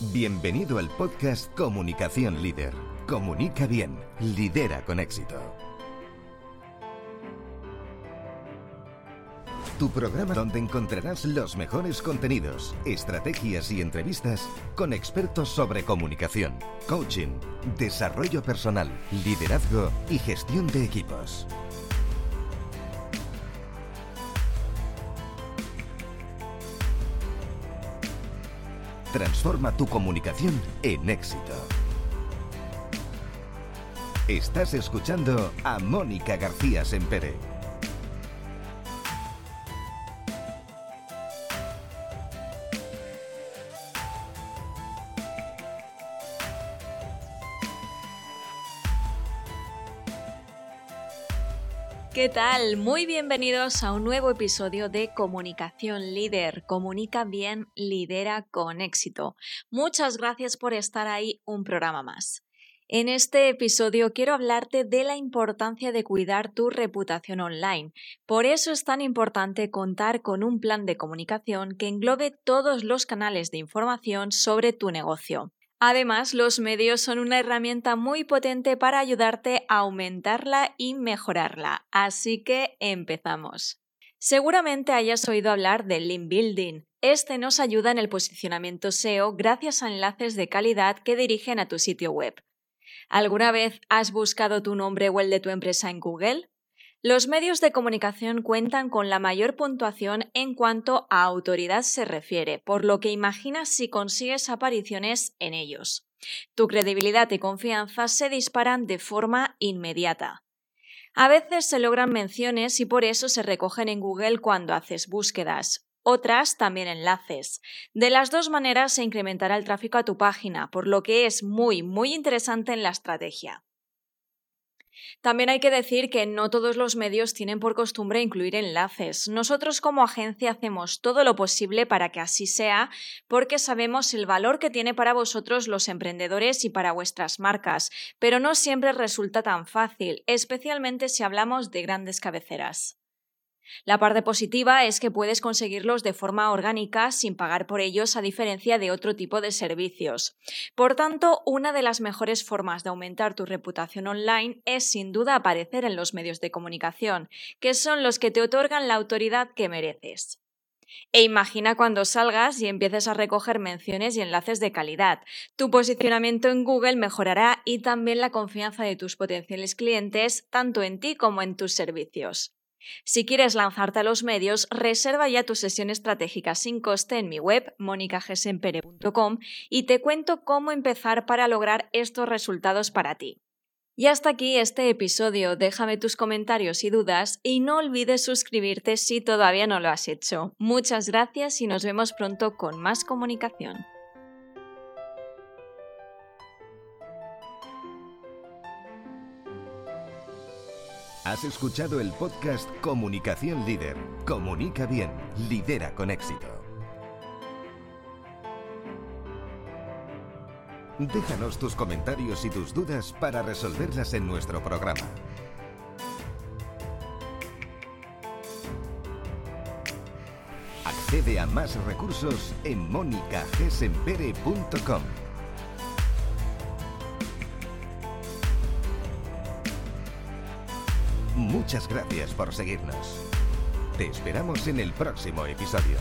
Bienvenido al podcast Comunicación Líder. Comunica bien, lidera con éxito. Tu programa donde encontrarás los mejores contenidos, estrategias y entrevistas con expertos sobre comunicación, coaching, desarrollo personal, liderazgo y gestión de equipos. Transforma tu comunicación en éxito. Estás escuchando a Mónica García Sempere. ¿Qué tal? Muy bienvenidos a un nuevo episodio de Comunicación Líder. Comunica bien, lidera con éxito. Muchas gracias por estar ahí un programa más. En este episodio quiero hablarte de la importancia de cuidar tu reputación online. Por eso es tan importante contar con un plan de comunicación que englobe todos los canales de información sobre tu negocio. Además, los medios son una herramienta muy potente para ayudarte a aumentarla y mejorarla. Así que empezamos. Seguramente hayas oído hablar del link building. Este nos ayuda en el posicionamiento SEO gracias a enlaces de calidad que dirigen a tu sitio web. ¿Alguna vez has buscado tu nombre o el de tu empresa en Google? Los medios de comunicación cuentan con la mayor puntuación en cuanto a autoridad se refiere, por lo que imaginas si consigues apariciones en ellos. Tu credibilidad y confianza se disparan de forma inmediata. A veces se logran menciones y por eso se recogen en Google cuando haces búsquedas. Otras también enlaces. De las dos maneras se incrementará el tráfico a tu página, por lo que es muy, muy interesante en la estrategia. También hay que decir que no todos los medios tienen por costumbre incluir enlaces. Nosotros como agencia hacemos todo lo posible para que así sea porque sabemos el valor que tiene para vosotros los emprendedores y para vuestras marcas, pero no siempre resulta tan fácil, especialmente si hablamos de grandes cabeceras. La parte positiva es que puedes conseguirlos de forma orgánica sin pagar por ellos a diferencia de otro tipo de servicios. Por tanto, una de las mejores formas de aumentar tu reputación online es sin duda aparecer en los medios de comunicación, que son los que te otorgan la autoridad que mereces. E imagina cuando salgas y empieces a recoger menciones y enlaces de calidad. Tu posicionamiento en Google mejorará y también la confianza de tus potenciales clientes tanto en ti como en tus servicios. Si quieres lanzarte a los medios, reserva ya tu sesión estratégica sin coste en mi web monicagesempere.com y te cuento cómo empezar para lograr estos resultados para ti. Y hasta aquí este episodio. Déjame tus comentarios y dudas y no olvides suscribirte si todavía no lo has hecho. Muchas gracias y nos vemos pronto con más comunicación. Has escuchado el podcast Comunicación Líder. Comunica bien, lidera con éxito. Déjanos tus comentarios y tus dudas para resolverlas en nuestro programa. Accede a más recursos en monicagesempere.com. Muchas gracias por seguirnos. Te esperamos en el próximo episodio.